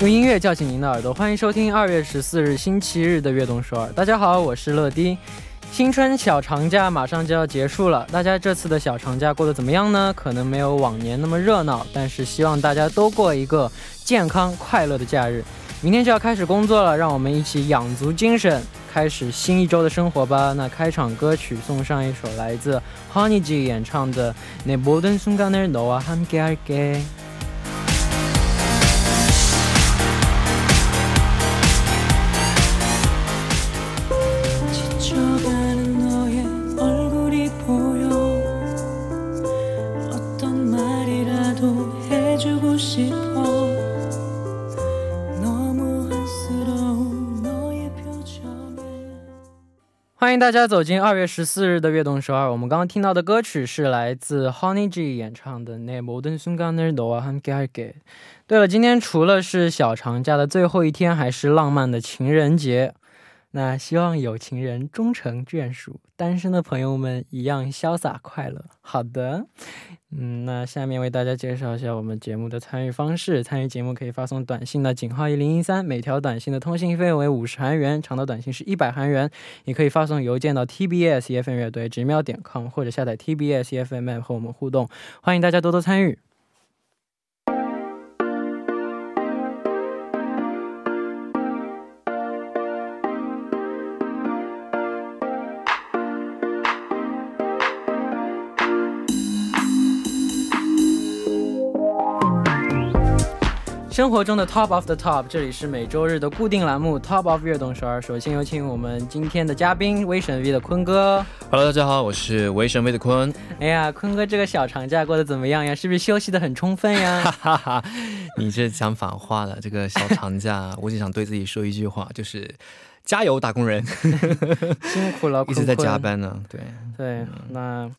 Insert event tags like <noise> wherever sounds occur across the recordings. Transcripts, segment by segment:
用音乐叫醒您的耳朵，欢迎收听二月十四日星期日的《悦动首尔》。大家好，我是乐迪。新春小长假马上就要结束了，大家这次的小长假过得怎么样呢？可能没有往年那么热闹，但是希望大家都过一个健康快乐的假日。明天就要开始工作了，让我们一起养足精神，开始新一周的生活吧。那开场歌曲送上一首来自 Honey G 演唱的《내모든순간을너와함께할게》。 欢迎大家走进二月十四日的悦动首尔。我们刚刚听到的歌曲是来自 Honey G 演唱的《내모든순간을너와함께할게》。对了，今天除了是小长假的最后一天，还是浪漫的情人节。 那希望有情人终成眷属，单身的朋友们一样潇洒快乐。好的，嗯，那下面为大家介绍一下我们节目的参与方式。参与节目可以发送短信到井号一零一三，每条短信的通信费用为五十韩元，长的短信是一百韩元。也可以发送邮件到 tbs fm 乐队直瞄点 com，或者下载 tbs fm 和我们互动。欢迎大家多多参与。生活中的 Top of the Top，这里是每周日的固定栏目 Top of 悦动十二。首先有请我们今天的嘉宾威神 V 的坤哥。Hello，大家好，我是威神 V 的坤。哎呀，坤哥这个小长假过得怎么样呀？是不是休息的很充分呀？<laughs> 哈哈哈，你这讲反话了。这个小长假，<laughs> 我就想对自己说一句话，就是加油，打工人，<laughs> 辛苦了，<laughs> 一直在加班呢。对对，那。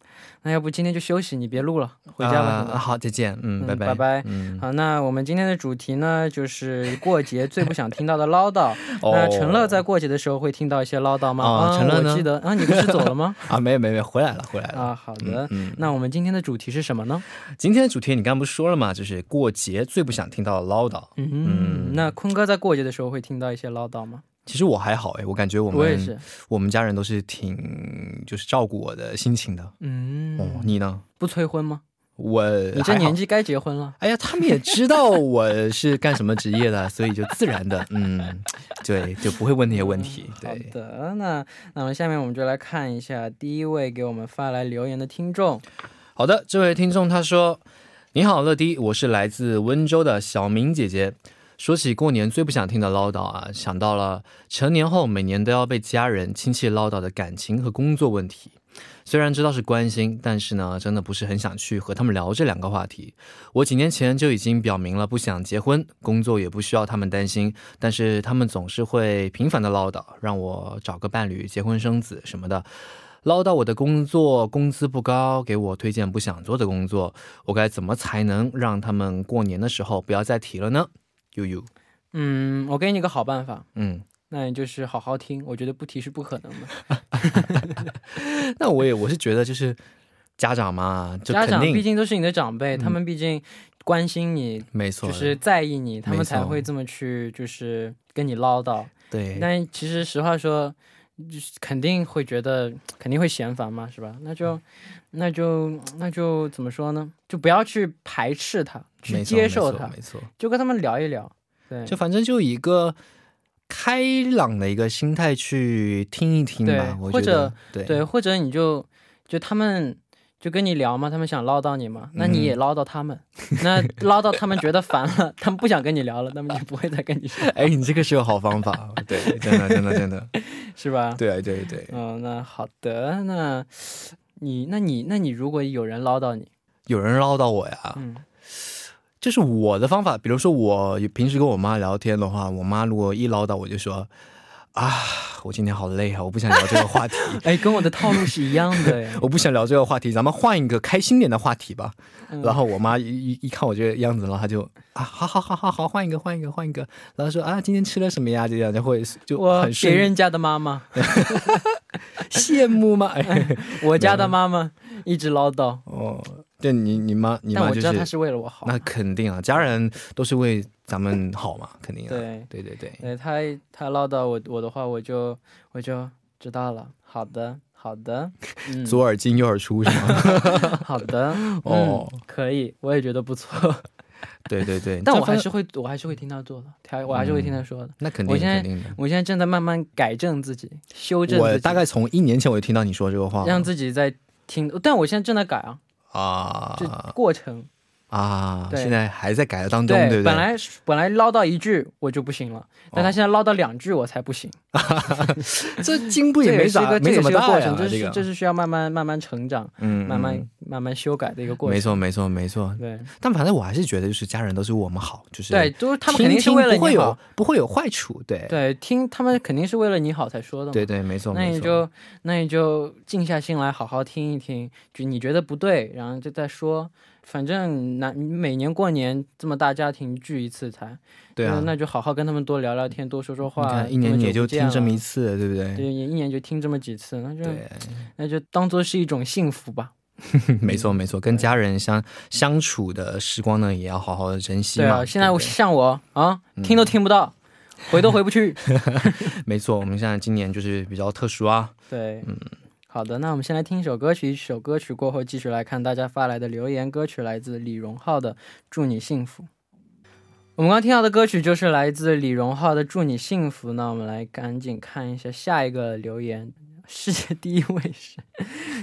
那要不今天就休息，你别录了，回家吧。好，再见。嗯，拜拜拜拜。嗯，好，那我们今天的主题呢，就是过节最不想听到的唠叨。<laughs> 那陈乐在过节的时候会听到一些唠叨吗？啊，陈乐呢？我记得啊，你不是走了吗？啊，没有没有，回来了回来了。啊，好的。嗯，那我们今天的主题是什么呢？今天的主题你刚刚不是说了吗？就是过节最不想听到的唠叨。嗯，那坤哥在过节的时候会听到一些唠叨吗？其实我还好哎，我感觉我们我也是，我们家人都是挺就是照顾我的心情的。嗯，哦，你呢？不催婚吗？我你这年纪该结婚了。哎呀，他们也知道我是干什么职业的，<laughs> 所以就自然的，嗯，对，就不会问那些问题。好的，那那么下面我们就来看一下第一位给我们发来留言的听众。好的，这位听众他说：“你好，乐迪，我是来自温州的小明姐姐。”说起过年最不想听的唠叨啊，想到了成年后每年都要被家人亲戚唠叨的感情和工作问题。虽然知道是关心，但是呢，真的不是很想去和他们聊这两个话题。我几年前就已经表明了不想结婚，工作也不需要他们担心，但是他们总是会频繁的唠叨，让我找个伴侣、结婚生子什么的，唠叨我的工作工资不高，给我推荐不想做的工作。我该怎么才能让他们过年的时候不要再提了呢？悠悠，嗯，我给你个好办法，嗯，那你就是好好听，我觉得不提是不可能的。<laughs> 那我也我是觉得就是家长嘛，家长毕竟都是你的长辈，他们毕竟关心你，没错，就是在意你，他们才会这么去就是跟你唠叨。对，但其实实话说，就是肯定会觉得肯定会嫌烦嘛，是吧？那就那就那就怎么说呢？就不要去排斥他。去接受他，没错，就跟他们聊一聊，对，就反正就以一个开朗的一个心态去听一听吧，或者对，或者你就就他们就跟你聊嘛，他们想唠叨你嘛，那你也唠叨他们，那唠叨他们觉得烦了，他们不想跟你聊了，那么就不会再跟你说。哎，你这个是个好方法，对，真的，真的，真的 <laughs> 是吧？对，对，对，嗯，那好的，那你，那你，那你如果有人唠叨你，有人唠叨我呀，嗯。就是我的方法，比如说我平时跟我妈聊天的话，我妈如果一唠叨，我就说啊，我今天好累啊，我不想聊这个话题。<laughs> 哎，跟我的套路是一样的。<laughs> 我不想聊这个话题，咱们换一个开心点的话题吧。然后我妈一一一看我这个样子，然后她就啊，好好好好好，换一个换一个换一个。然后说啊，今天吃了什么呀？这样就会就很别人家的妈妈 <laughs> 羡慕吗？我家的妈妈一直唠叨哦。对你，你妈，你妈就是。我知道他是为了我好。那肯定啊，家人都是为咱们好嘛，<laughs> 肯定的。对对对对，对他他唠叨我我的话，我就我就知道了。好的好的，嗯，左耳进右耳出是吗？<laughs> 好的 <laughs> 哦嗯可以，我也觉得不错。对对对，但我还是会我还是会听他做的，他我还是会听他说的。那肯定我现在。我现在正在慢慢改正自己，修正自己，我大概从一年前我就听到你说这个话，让自己在听，但我现在正在改啊啊，这啊过程。啊，现在还在改的当中，对不对？本来本来唠叨一句我就不行了，但他现在唠叨两句我才不行。<laughs> 这进步也这没咋没怎么大呀这这个是这是需要慢慢慢慢成长，嗯，慢慢嗯慢慢修改的一个过程。没错没错没错。对但反正我还是觉得，就是家人都是为我们好，就是对，都是他们肯定是听不会有为了你好。不会有坏处，对对，听他们肯定是为了你好才说的嘛。对对，没错没错。那你就那你就静下心来，好好听一听，就你觉得不对，然后就再说。反正那每年过年这么大家庭聚一次才，对啊那，那就好好跟他们多聊聊天，多说说话。一年也就听这么一次，对不对？对，一年就听这么几次，那就，那就当做是一种幸福吧。<laughs> 没错没错，跟家人相相处的时光呢，也要好好的珍惜嘛。对啊，现在像我啊，嗯听都听不到，回都回不去。<laughs> 没错，我们现在今年就是比较特殊啊。<laughs> 对，嗯好的，那我们先来听一首歌曲，一首歌曲过后继续来看大家发来的留言。歌曲来自李荣浩的《祝你幸福》。我们刚刚听到的歌曲就是来自李荣浩的《祝你幸福》。那我们来赶紧看一下下一个留言。世界第一位是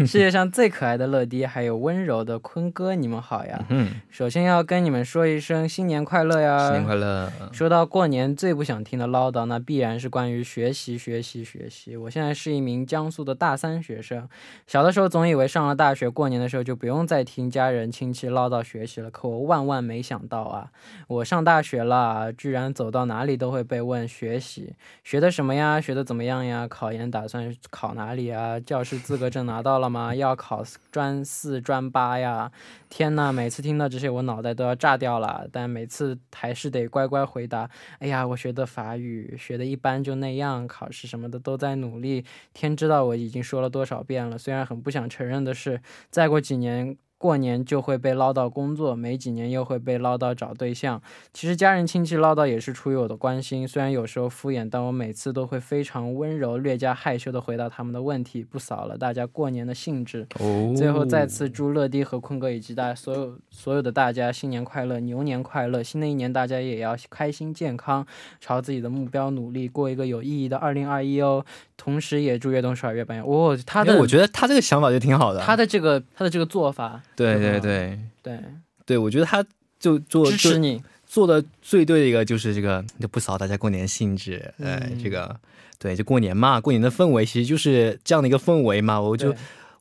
世界上最可爱的乐迪，还有温柔的坤哥，你们好呀！嗯，首先要跟你们说一声新年快乐呀！新年快乐。说到过年最不想听的唠叨，那必然是关于学习、学习、学习。我现在是一名江苏的大三学生，小的时候总以为上了大学过年的时候就不用再听家人亲戚唠叨学习了，可我万万没想到啊！我上大学了，居然走到哪里都会被问学习，学的什么呀？学的怎么样呀？考研打算考哪里啊？教师资格证拿到了吗？<laughs> 要考专四、专八呀？天呐，每次听到这些，我脑袋都要炸掉了。但每次还是得乖乖回答。哎呀，我学的法语学的一般，就那样，考试什么的都在努力。天知道我已经说了多少遍了。虽然很不想承认的是，再过几年。过年就会被唠叨工作，没几年又会被唠叨找对象。其实家人亲戚唠叨也是出于我的关心，虽然有时候敷衍，但我每次都会非常温柔、略加害羞的回答他们的问题，不扫了大家过年的兴致。哦，最后再次祝乐迪和坤哥以及大家所有所有的大家新年快乐，牛年快乐！新的一年大家也要开心健康，朝自己的目标努力，过一个有意义的二零二一哦。同时也祝悦动十二月半月，哦，他的我觉得他这个想法就挺好的。他的这个他的这个做法，对对对对。对，对，我觉得他就做支持你，做的最对的一个就是这个，就不扫大家过年兴致，哎，嗯这个对，就过年嘛，过年的氛围其实就是这样的一个氛围嘛，我就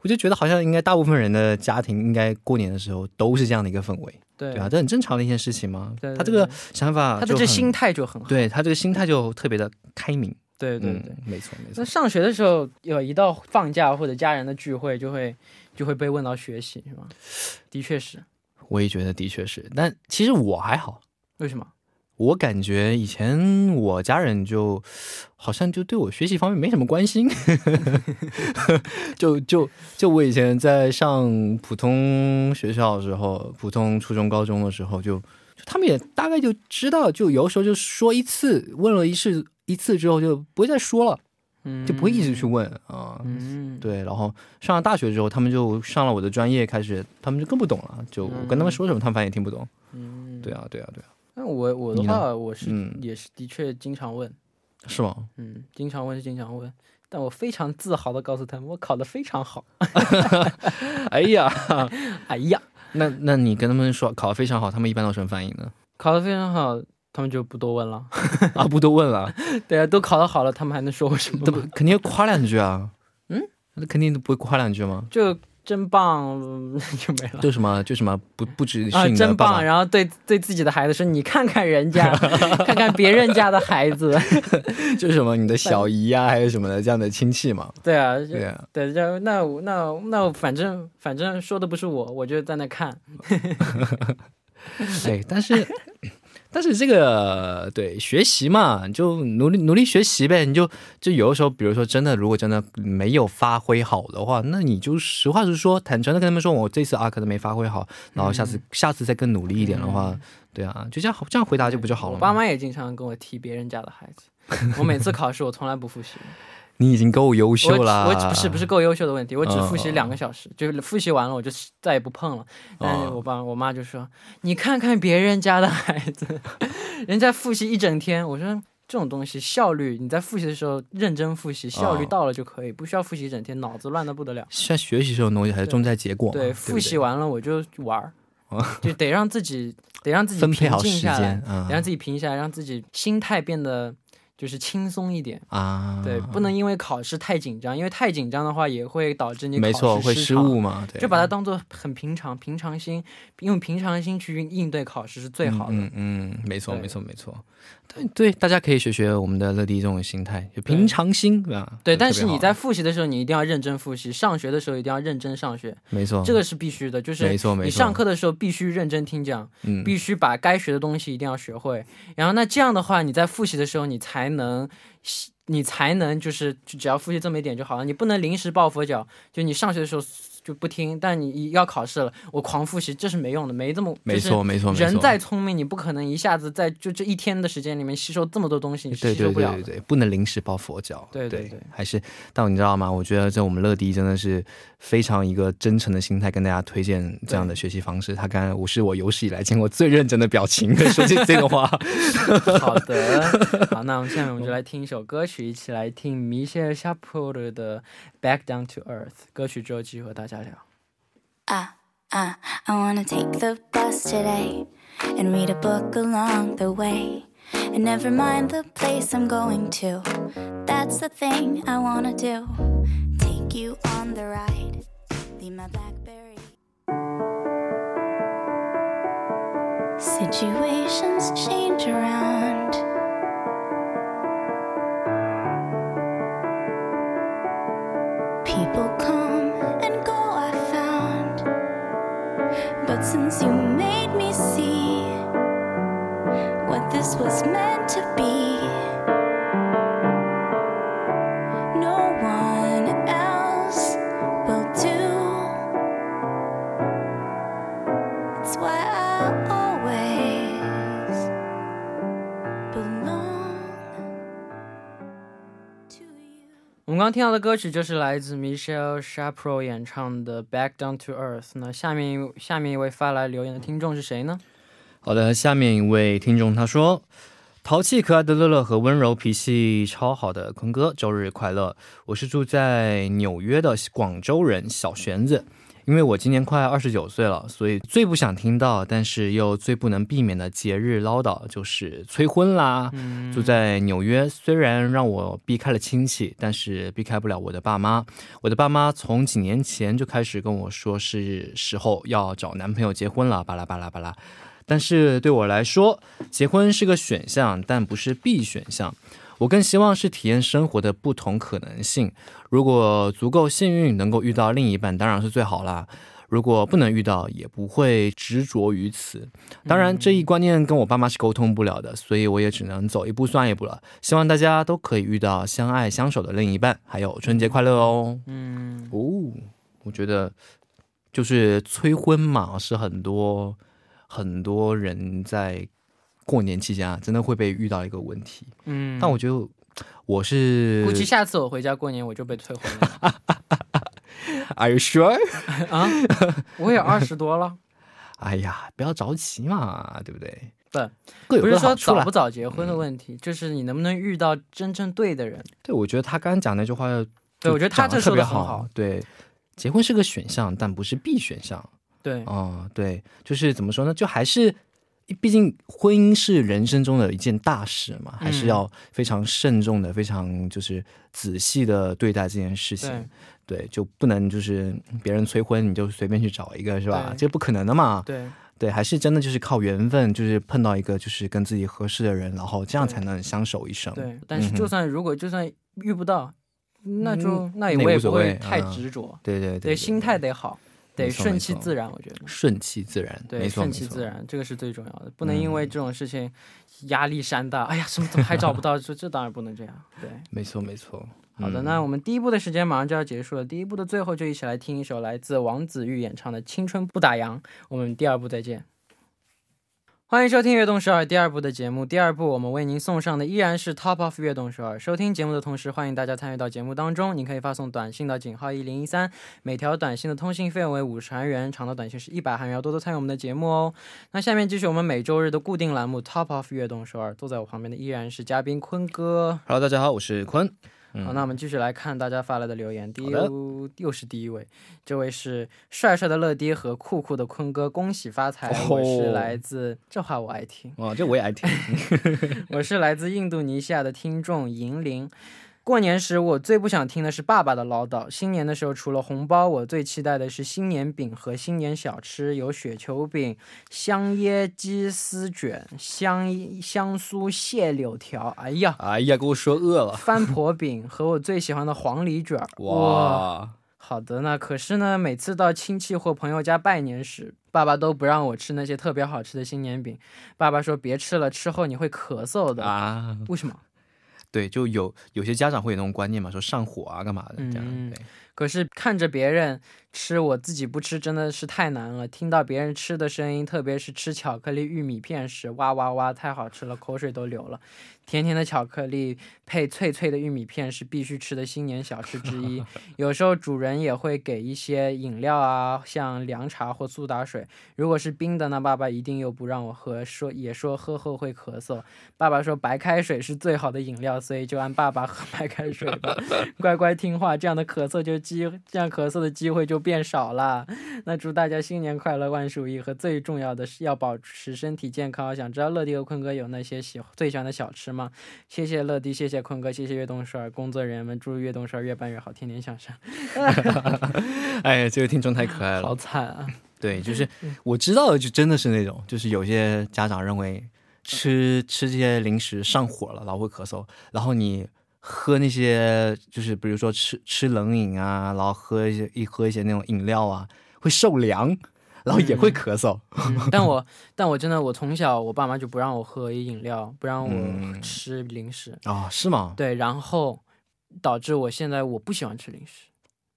我就觉得好像应该大部分人的家庭应该过年的时候都是这样的一个氛围，对。对啊，这很正常的一件事情嘛。对对他这个想法他的这心，态就很好，对他这个心态就特别的开明，对对对。嗯，没错没错那，上学的时候，有一到放假或者家人的聚会，就会就会被问到学习，是吗？的确是，我也觉得的确是，但其实我还好。为什么？我感觉以前我家人就好像就对我学习方面没什么关心，<laughs> 就就就我以前在上普通学校的时候，普通初中、高中的时候就，就他们也大概就知道，就有时候就说一次，问了一次一次之后就不会再说了，嗯，就不会一直去问啊。嗯，对，然后上了大学之后，他们就上了我的专业，开始他们就更不懂了，就我跟他们说什么，他们反正也听不懂。嗯，对啊，对啊，对啊，那我我的话，我是、嗯也是的确经常问，是吗？嗯，经常问是经常问，但我非常自豪的告诉他们，我考的非常好。<laughs> <laughs> 哎呀。哎呀，那那你跟他们说考的非常好，他们一般都什么反应呢？考的非常好，他们就不多问了。<laughs> 啊，不多问了，<laughs> 对啊，都考得好了，他们还能说我什么？肯定要夸两句啊。嗯，那肯定都不会夸两句吗？就真棒，嗯 <laughs> 就没了。就什么就什么不不只是啊，真棒！然后对对自己的孩子说：“你看看人家，看看别人家的孩子。就是什么你的小姨呀、还有什么的这样的亲戚嘛。”对啊，对啊，对，就那我那我那反正反正说的不是我，我就在那看。对，但是但是这个对学习嘛，就努力努力学习呗。你就就有的时候，比如说真的，如果真的没有发挥好的话，那你就实话实说，坦诚的跟他们说，我这次啊可能没发挥好，然后下次、下次再更努力一点的话，对啊，就这样这样回答就不就好了吗？我爸妈也经常跟我提别人家的孩子，我每次考试我从来不复习。你已经够优秀了，我不是不是够优秀的问题，我只复习嗯两个小时，就是复习完了我就再也不碰了。但是我爸我妈就说：“你看看别人家的孩子，<laughs> 人家复习一整天。”我说。这种东西效率，你在复习的时候认真复习，效率哦到了就可以，不需要复习一整天，脑子乱的不得了。现在学习这种东西还是重在结果，对，对复习完完了我就玩儿，就得让自己得让自己平静下来，，嗯得让自己平下来，让自己心态变得就是轻松一点。啊，对，不能因为考试太紧张，因为太紧张的话也会导致你没错会失误嘛，对，就把它当做很平常、平常心，用平常心去应对考试是最好的。嗯没错没错没错。对对，大家可以学学我们的乐迪这种心态，就平常心，啊？对，但是你在复习的时候，你一定要认真复习；上学的时候一定要认真上学，没错，这个是必须的。就是没错没错，你上课的时候必须认真听讲，嗯必须把该学的东西一定要学会。然后那这样的话，你在复习的时候，你才才能。你才能就是就只要复习这么一点就好了，你不能临时抱佛脚，就你上学的时候就不听，但你要考试了，我狂复习，这是没用的，没这么没错没错人再聪明，你不可能一下子在就这一天的时间里面吸收这么多东西，吸收不了对。对对对，不能临时抱佛脚。对对对对还是，但你知道吗？我觉得在我们乐迪真的是非常一个真诚的心态，跟大家推荐这样的学习方式。他刚才我是我有史以来见过最认真的表情，说这 <laughs> 这个话。好的，<laughs> 好，那我们下面我们就来听一首歌曲，一起来听 h a p o r 的《Back Down to Earth》歌曲之后继续和大家聊。Ah, ah, I wanna take the bus today and read a book along the way. And never mind the place I'm going to. That's the thing I wanna do. Take you on the ride. Leave my Blackberry. Situations change around. Since you made me see. What this was meant 刚听到的歌曲就是来自 Michelle Shapro 演唱的《Back Down to Earth》。那下面下面一位发来留言的听众是谁呢？好的，下面一位听众他说：“淘气可爱的乐乐和温柔脾气超好的坤哥，周日快乐！我是住在纽约的广州人小玄子。因为我今年快二十九岁了，所以最不想听到，但是又最不能避免的节日唠叨就是催婚啦。住在纽约，虽然让我避开了亲戚，但是避开不了我的爸妈。我的爸妈从几年前就开始跟我说是时候要找男朋友结婚了，巴拉巴拉巴拉。但是对我来说，结婚是个选项，但不是必选项。我更希望是体验生活的不同可能性。如果足够幸运能够遇到另一半，当然是最好啦。如果不能遇到，也不会执着于此。当然，这一观念跟我爸妈是沟通不了的，所以我也只能走一步算一步了。希望大家都可以遇到相爱相守的另一半。还有春节快乐哦！嗯，哦，我觉得就是催婚嘛，是很多很多人在过年期间啊，真的会被遇到一个问题。嗯，但我觉得我是估计下次我回家过年我就被催婚了 <laughs> Are you sure？啊！我也二十多了，<laughs> 哎呀，不要着急嘛，对不对？不不是说早不。早结婚的问题，就是你能不能遇到真正对的人。对，我觉得他刚刚讲那句话，对，我觉得他这说的很好。。对，结婚是个选项，但不是必选项。对，哦，对，就是怎么说呢？就还是，毕竟婚姻是人生中的一件大事嘛，还是嗯要非常慎重的、非常就是仔细的对待这件事情。对，对，就不能就是别人催婚你就随便去找一个，是吧？这不可能的嘛。对，对，还是真的就是靠缘分，就是碰到一个就是跟自己合适的人，然后这样才能相守一生。对。但是就算如果就算遇不到，那就嗯那也我也不会太嗯执着。对对对对，心态得好。得顺其自然，我觉得。顺其自然，对，顺其自然，这个是最重要的，不能因为这种事情压力山大。哎呀，什么怎么还找不到？<laughs> 这这当然不能这样。对，没错没错。好的，嗯那我们第一部的时间马上就要结束了。第一部的最后就一起来听一首来自王子玉演唱的《青春不打烊》。我们第二部再见。欢迎收听《悦动首尔》第二部的节目。第二部我们为您送上的依然是 Top of 悦动首尔。收听节目的同时，欢迎大家参与到节目当中。您可以发送短信到井号一零一三，每条短信的通信费用为五十韩元，长的短信是一百韩元。要多多参与我们的节目哦。那下面继续我们每周日的固定栏目 Top of 悦动首尔。坐在我旁边的依然是嘉宾坤哥。Hello，大家好，我是坤。嗯好，那我们继续来看大家发来的留言。第一又是第一位，这位是帅帅的乐迪和酷酷的坤哥，恭喜发财！哦我是来自这话我爱听，哦，这我也爱听。<laughs> 我是来自印度尼西亚的听众银铃。过年时，我最不想听的是爸爸的唠叨。新年的时候，除了红包，我最期待的是新年饼和新年小吃，有雪球饼、香椰鸡丝卷、香香酥蟹柳条。哎呀，哎呀，给我说饿了。翻 <laughs> 婆饼和我最喜欢的黄梨卷儿。哇，好的呢，可是呢，每次到亲戚或朋友家拜年时，爸爸都不让我吃那些特别好吃的新年饼。爸爸说别吃了，吃后你会咳嗽的。啊，为什么？对，就有有些家长会有那种观念嘛，说上火啊，干嘛的这样。可是看着别人吃，我自己不吃真的是太难了。听到别人吃的声音，特别是吃巧克力玉米片时，哇哇哇，太好吃了，口水都流了。甜甜的巧克力配脆脆的玉米片是必须吃的新年小吃之一。<laughs> 有时候主人也会给一些饮料啊，像凉茶或苏打水。如果是冰的，那爸爸一定又不让我喝，说也说喝后会咳嗽。爸爸说白开水是最好的饮料，所以就按爸爸喝白开水吧。<laughs> 乖乖听话，这样的咳嗽就机这样咳嗽的机会就变少了。那祝大家新年快乐，万事如意，和最重要的是要保持身体健康。想知道乐迪和坤哥有那些喜最喜欢的小吃吗？谢谢乐迪，谢谢坤哥，谢谢悦动十二工作人员们，祝悦动十二越办越好，天天向上。<laughs> 哎，这个听众太可爱了好了。惨啊！<laughs> 对，就是 <laughs> 我知道的，就真的是那种，就是有些家长认为吃吃这些零食上火了，然后会咳嗽，然后你喝那些就是比如说吃吃冷饮啊，然后喝一些一喝一些那种饮料啊，会受凉，然后也会咳嗽。嗯但我 <laughs> 但我真的，我从小我爸妈就不让我喝饮料，不让我嗯吃零食，啊、是吗？对，然后导致我现在我不喜欢吃零食。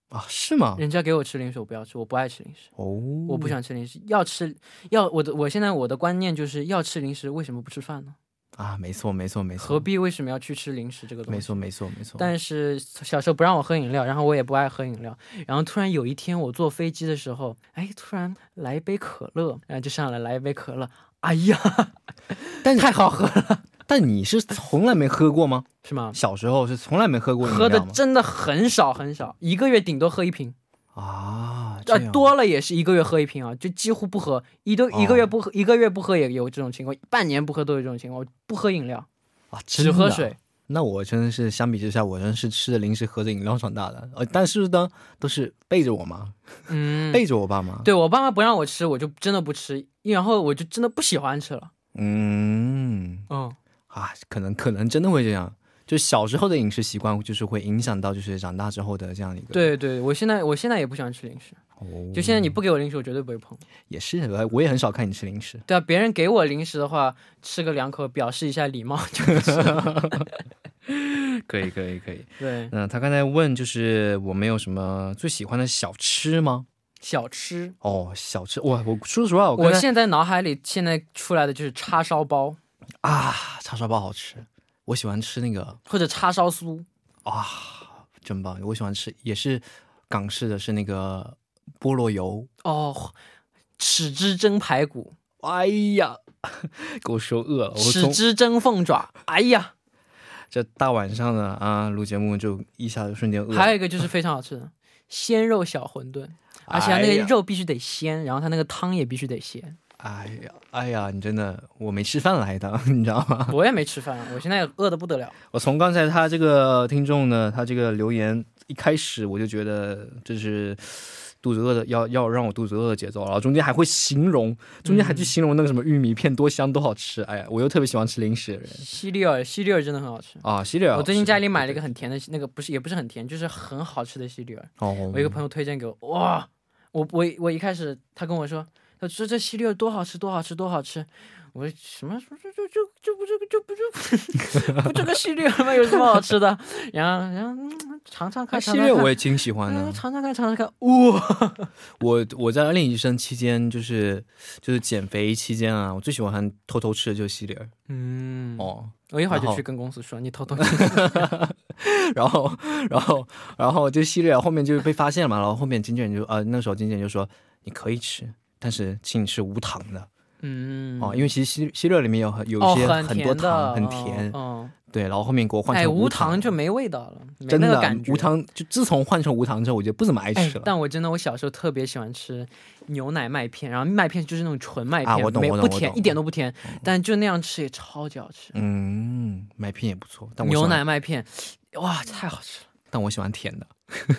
啊，是吗？人家给我吃零食，我不要吃，我不爱吃零食，哦，我不想吃零食。要吃，要我的，我现在我的观念就是要吃零食，为什么不吃饭呢？啊，没错，没错，没错，何必为什么要去吃零食这个东西？没错，没错，没错。但是小时候不让我喝饮料，然后我也不爱喝饮料，然后突然有一天我坐飞机的时候，哎，突然来一杯可乐，然后就上来来一杯可乐，哎呀，<laughs> 但太好喝了，<laughs> 但你是从来没喝过吗？<laughs> 是吗？小时候是从来没喝过饮喝的？真的很少很少，一个月顶多喝一瓶，啊，这呃，多了也是一个月喝一瓶啊，就几乎不喝，一都一个月不喝，一个月不喝也有这种情况，半年不喝都有这种情况，我不喝饮料，啊，只喝水。那我真的是相比之下，我真的是吃着零食喝着饮料长大的，呃，但是呢，都是背着我妈，嗯，背着我爸妈。对我爸妈不让我吃，我就真的不吃，然后我就真的不喜欢吃了。嗯，嗯，啊，可能可能真的会这样，就小时候的饮食习惯，就是会影响到就是长大之后的这样一个。对对，我现在我现在也不喜欢吃零食，哦，就现在你不给我零食，我绝对不会碰。也是，我也很少看你吃零食。对啊，别人给我零食的话，吃个两口，表示一下礼貌就是。<laughs> 可以，可以，可以。对，嗯，他刚才问就是我们有什么最喜欢的小吃吗？小吃，哦，小吃，哇，我说实话，我我现在脑海里现在出来的就是叉烧包啊，叉烧包好吃，我喜欢吃那个或者叉烧酥。啊，真棒！我喜欢吃，也是港式的，是那个菠萝油。哦，豉汁蒸排骨，哎呀，<laughs> 给我说饿了！豉汁蒸凤爪，哎呀，这大晚上的啊录节目就一下子瞬间饿了。还有一个就是非常好吃的鲜肉小馄饨，而且它那个肉必须得鲜，然后它那个汤也必须得鲜。哎呀，哎呀，你真的，我没吃饭来的，<laughs> 你知道吗？我也没吃饭，我现在饿得不得了。我从刚才他这个听众呢，他这个留言一开始我就觉得这是肚子饿的，要要让我肚子饿的节奏，然后中间还会形容，中间还去形容那个什么玉米片多香多好吃，哎呀，我又特别喜欢吃零食的人西利尔，西利尔真的很好吃。啊，西里尔，我最近家里买了一个很甜的，那个不是也不是很甜，就是很好吃的西利尔。哦，我一个朋友推荐给我，哇，我我我一开始他跟我说，他说这系列多好吃，多好吃，多好吃。我说什么？说就就就就不这个就不就 <laughs> 不这个系列吗？有什么好吃的？然后然后嗯尝尝看，系列我也挺喜欢的嗯。尝尝看，尝尝看。<laughs> 哇，我我在二零一生期间，就是就是减肥期间啊，我最喜欢偷偷吃的就是西里尔嗯，哦。我一会儿就去跟公司说，你偷偷 <laughs> 然后然后然后就西里尔后面就被发现了嘛，然后后面经纪人就呃那时候经纪人就说你可以吃，但是请你吃无糖的嗯哦，因为其实西西里尔里面有很有哦一些很很多糖，很嗯甜，哦，对，然后后面给我换哎，成无糖糖就没味道了，没真的那个感觉。无糖，就自从换成无糖之后，我就不怎么爱哎吃了。，但我真的，我小时候特别喜欢吃牛奶麦片，然后麦片就是那种纯麦片，啊我懂没不甜，一点都不甜，但就那样吃也超级好吃。嗯，麦片也不错，但我牛奶麦片，哇，太好吃了。但我喜欢甜的，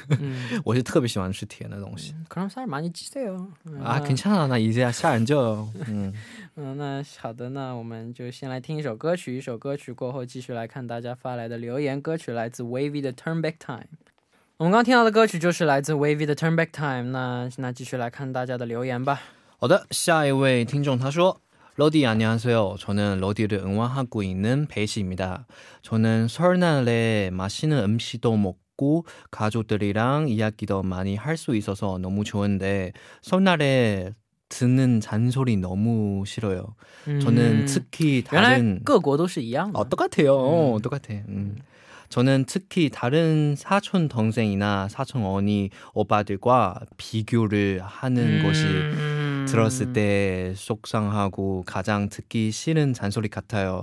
<laughs> 嗯，我是特别喜欢吃甜的东西。 그럼살많이찌세요。 啊，괜찮아，那一下吓人就嗯，<laughs> 嗯，那好的，那我们就先来听一首歌曲，一首歌曲过后继续来看大家发来的留言。歌曲来自 Wavy 的《Turn Back Time》。我们刚听到的歌曲就是来自 Wavy 的《Turn Back Time》。那那继续来看大家的留言吧。好的，下一位听众他说。 러디안녕하세요。저는 러디를 응원하고 있는 배시입니다。저는 설날에 맛있는 음식도 먹고 가족들이랑 이야기도 많이 할 수 있어서 너무 좋은데 설날에 듣는 잔소리 너무 싫어요。 저는 嗯 특히 原 다른 来各国都是一样的。 어, 똑같아요. 어, 똑같아. 음. 저는 특히 다른 사촌 동생이나 사촌 언니 오빠들과 비교를 하는 것이 음. 들었을 때 속상하고 가장 듣기 싫은 잔소리 같아요.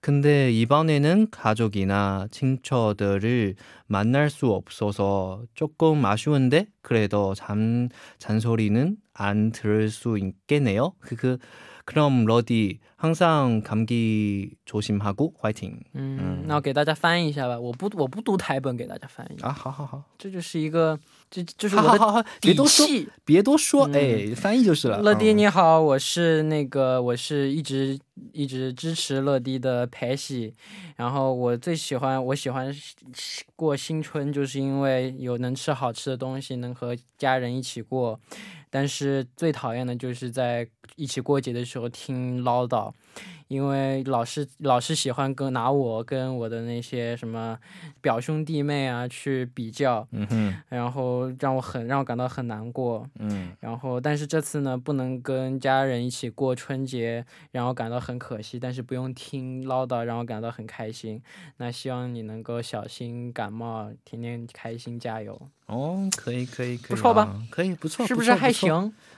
근데 이번에는 가족이나 친척들을 만날 수 없어서 조금 아쉬운데 그래도 잔, 잔소리는 안 들을 수 있겠네요. 그, 그 그럼 러디 항상 감기 조심하고 화이팅. 嗯，那我给大家翻译一下吧。我不我不读台本，给大家翻译。 아, 하하하. 这就是一个，这这是我的 하하하. 底别多说，气。别多说，嗯哎，翻译就是了。乐迪嗯你好，我是那个我是一直一直支持乐迪的培喜，然后我最喜欢我喜欢过新春，就是因为有能吃好吃的东西，能和家人一起过。 但是最讨厌的就是在一起过节的时候听唠叨，因为老是老是喜欢跟拿我跟我的那些什么表兄弟妹啊去比较，嗯哼，然后让我很让我感到很难过。嗯然后，但是这次呢，不能跟家人一起过春节，让我感到很可惜。但是不用听唠叨，让我感到很开心。那希望你能够小心感冒，天天开心，加油，哦，可以可以可以，不错吧啊？可以，不错，是不是还行？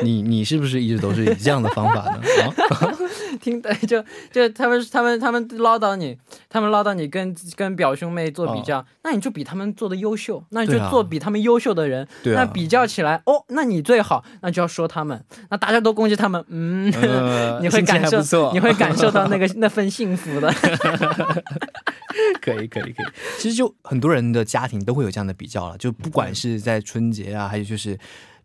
<laughs> 你你是不是一直都是以这样的方法呢？啊，<laughs> 听的就就他们他们他们唠叨你，他们唠叨你跟跟表兄妹做比较，那你就比他们做的优秀，那你就做比他们优秀的人。对啊那比较起来，哦，那你最好，那就要说他们，那大家都攻击他们，嗯，呃 <laughs> 你会感受你会感受到那个那份幸福的。可以可以可以。其实就很多人的家庭都会有这样的比较了，就不管是在春节啊，还有就是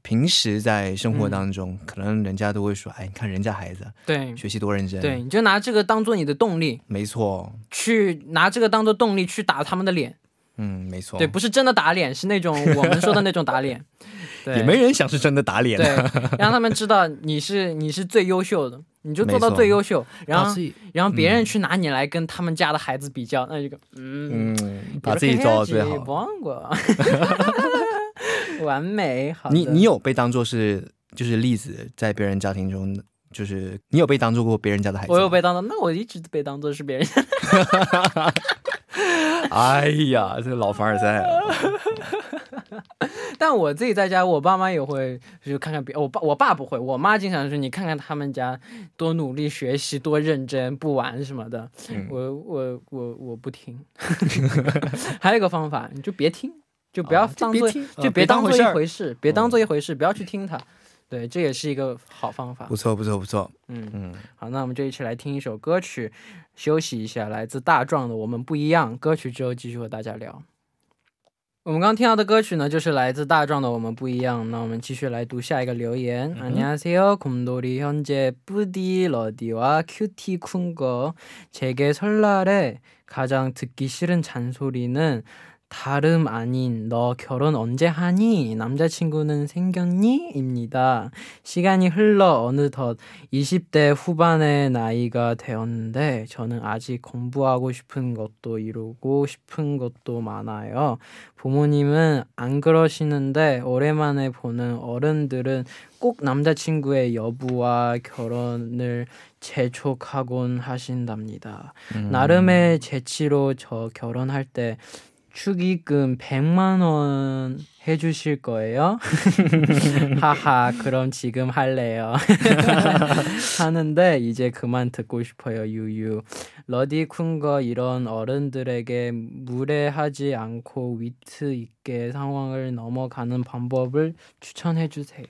平时在生活当中，可能人家都会说，哎，你看人家孩子对。学习多认真，对，，你就拿这个当做你的动力，没错，去拿这个当做动力去打他们的脸。嗯，没错，对，不是真的打脸，是那种我们说的那种打脸。<laughs> 对，也没人想是真的打脸。对，，让他们知道你是你是最优秀的，你就做到最优秀，然后然后别人去拿你来跟他们家的孩子比较，那就嗯，嗯，把自己做到最好。不忘过，<laughs> 完美。好，你你有被当做是就是例子，在别人家庭中，就是你有被当做过别人家的孩子？我有被当做，那我一直被当做是别人。<laughs> <laughs> 哎呀，这个老凡尔赛啊，<laughs> 但我自己在家，我爸妈也会就看看别我爸我爸不会，我妈经常说你看看他们家多努力学习，多认真，不玩什么的。嗯我我我我不听。还有一个方法，你就别听，就不要哦就当做、别听就呃别别当做一当回事儿回事，别当做一回事，不要去听他。 对，这也是一个好方法不。错不错不错，嗯，嗯，好，那我们就一起来听一首歌曲，休息一下。来自大壮的《我们不一样》歌曲之后，继续和大家聊。我们刚刚听到的歌曲呢，就是来自大壮的《我们不一样》。那我们继续来读下一个留言。嗯 안녕하세요，곰돌이현재뿌디러디와 큐티 쿤거 제게 설날에 가장 듣기 싫은 잔소리는 다름 아닌 너 결혼 언제 하니? 남자친구는 생겼니? 입니다. 시간이 흘러 어느덧 20대 후반의 나이가 되었는데 저는 아직 공부하고 싶은 것도 이루고 싶은 것도 많아요. 부모님은 안 그러시는데 오랜만에 보는 어른들은 꼭 남자친구의 여부와 결혼을 재촉하곤 하신답니다. 음. 나름의 재치로 저 결혼할 때 축의금 100만 원 해주실 거예요? <laughs> 하하, 그럼 지금 할래요. <laughs> 하는데 이제 그만 듣고 싶어요, 유유. 러디 쿤거 이런 어른들에게 무례하지 않고 위트 있게 상황을 넘어가는 방법을 추천해 주세요.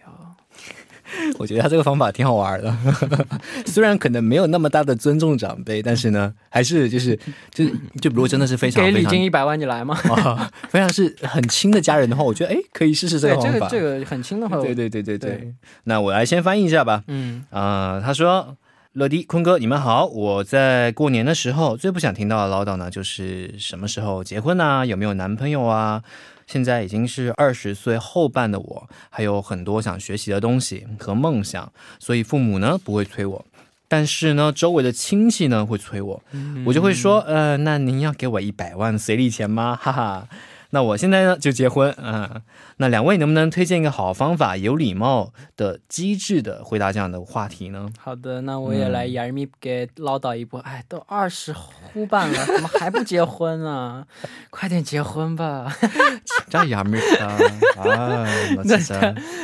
<laughs> 我觉得他这个方法挺好玩的，<laughs> 虽然可能没有那么大的尊重长辈，但是呢，还是就是就就比如真的是非常给礼金一百万你来吗？啊，非常是很亲的家人的话，我觉得哎，可以试试这，个方法。这个这个很亲的话，对对对对对对那我来先翻译一下吧。嗯啊、他说：“乐迪、坤哥，你们好。我在过年的时候最不想听到的唠叨呢，就是什么时候结婚啊，有没有男朋友啊。现在已经是二十岁后半的我，还有很多想学习的东西和梦想，所以父母呢不会催我。”但是呢，周围的亲戚呢会催我，我就会说，呃，那您要给我一百万随礼钱吗？哈哈，那我现在呢就结婚啊？那两位能不能推荐一个好方法，有礼貌的、机智的回答这样的话题呢？好的，那我也来杨幂给唠叨一波。哎，都二十呼半了，怎么还不结婚呢？<laughs> 快点结婚吧！<laughs> 这杨幂啊啊！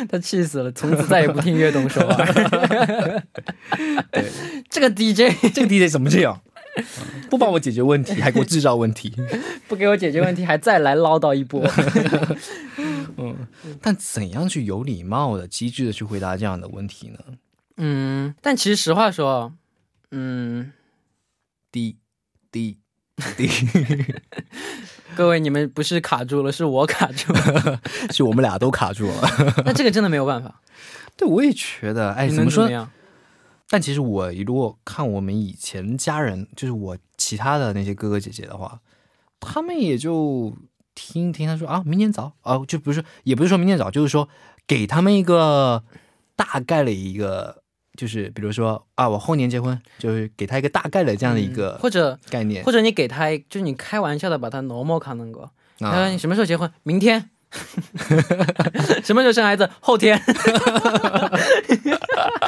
他气死了，从此再也不听乐动说。<laughs> 对，这个 DJ，这个 DJ 怎么这样？<laughs> 不帮我解决问题，还给我制造问题。<laughs> 不给我解决问题，还再来唠叨一波。<laughs> 嗯但怎样去有礼貌的、机智的去回答这样的问题呢？嗯，但其实实话说，嗯，滴滴滴，各位你们不是卡住了，是我卡住了。是我们俩都卡住了。那这个真的没有办法。对，我也觉得，哎，怎么说怎么样？但其实我如果看我们以前家人，就是我其他的那些哥哥姐姐的话，他们也就听一听，他说啊，明年早啊，就不是，也不是说明年早，就是说给他们一个大概的一个，就是比如说啊，我后年结婚，就是给他一个大概的这样的一个或者概念或者你给他，就是你开玩笑的把他 normal 卡能够。他说啊你。什么时候结婚？明天。<laughs> 什么时候生孩子？后天。<laughs>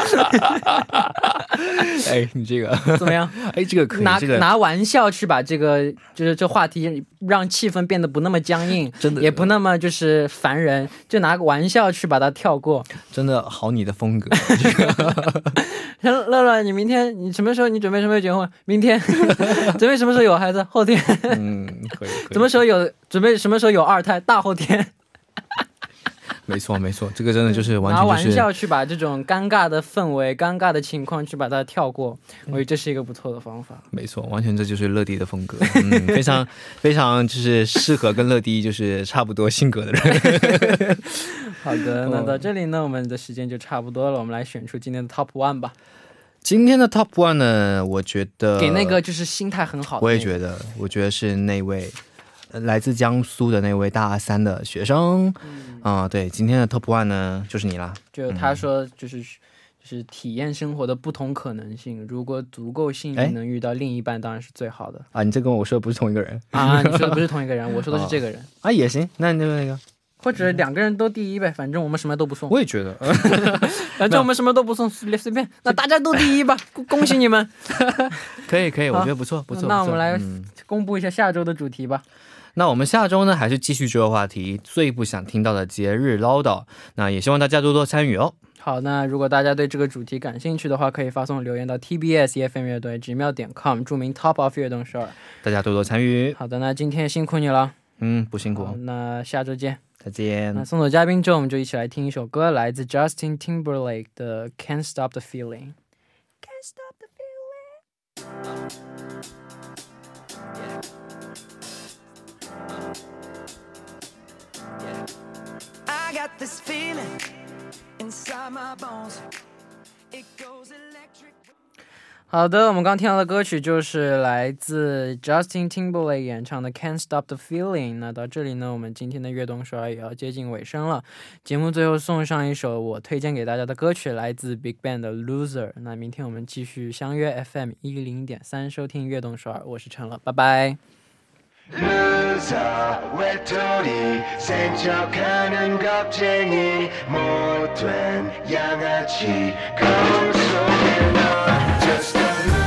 <laughs> 哎，你这个，<laughs> 怎么样？<laughs> 哎，这个可以，拿这个拿玩笑去把这个就是这话题让气氛变得不那么僵硬，真的也不那么就是烦人，就拿个玩笑去把它跳过。真的好你的风格。乐乐，你明天你什么时候？你准备什么时候结婚？明天。准备什么时候有孩子？后天。嗯，可以，可以什么时候有？准备什么时候有二胎？大后天。没错，没错，这个真的就是完全就是笑去把这种尴尬的氛围、尴尬的情况去把它跳过，我觉得这是一个不错的方法。没错，完全这就是乐迪的风格，嗯，非常非常就是适合跟乐迪就是差不多性格的人。<laughs> 好的，哦那到这里呢，我们的时间就差不多了，我们来选出今天的 Top One 吧。今天的 Top One 呢，我觉得给那个就是心态很好的、我也觉得，我觉得是那位呃来自江苏的那位大三的学生，啊、对，今天的 Top One 呢就是你啦，就他说就是、就是体验生活的不同可能性，如果足够幸哎。运能遇到另一半，当然是最好的。啊，你这跟我说的不是同一个人。啊。<laughs> 你说的不是同一个人，我说的是这个人，啊，也行，那那个那个，或者两个人都第一呗，反正我们什么都不送，我也觉得，呃 <laughs> 反正我们什么都不送，随随便，那大家都第一吧，恭 <laughs> 恭喜你们！可以可以，我觉得不错不错。那我们来嗯。公布一下下周的主题吧。那我们下周呢，还是继续这个话题，最不想听到的节日唠叨。那也希望大家多多参与哦。好，那如果大家对这个主题感兴趣的话，可以发送留言到 TBS EFM 乐队直妙点 com，注明 Top of 乐动首尔。大家多多参与。好的，那今天辛苦你了。嗯，不辛苦，，那下周见。再见那。送走嘉宾之后，我们就一起来听一首歌，来自 Justin Timberlake 的《Can't Stop the Feeling》。This feeling inside my bones. It goes electric. 好的，我们刚听到的歌曲就是来自 Justin Timberlake 演唱的《Can't Stop the Feeling》。那到这里呢，我们今天的悦动首尔也要接近尾声了。节目最后送上一首我推荐给大家的歌曲，来自 Big Bang 的《Loser》。那明天我们继续相约 FM 一零点三收听悦动首尔，我是陈乐，拜拜。Loser 외톨이 센척하는 겁쟁이 못된 양아치 거울 속에 너 just a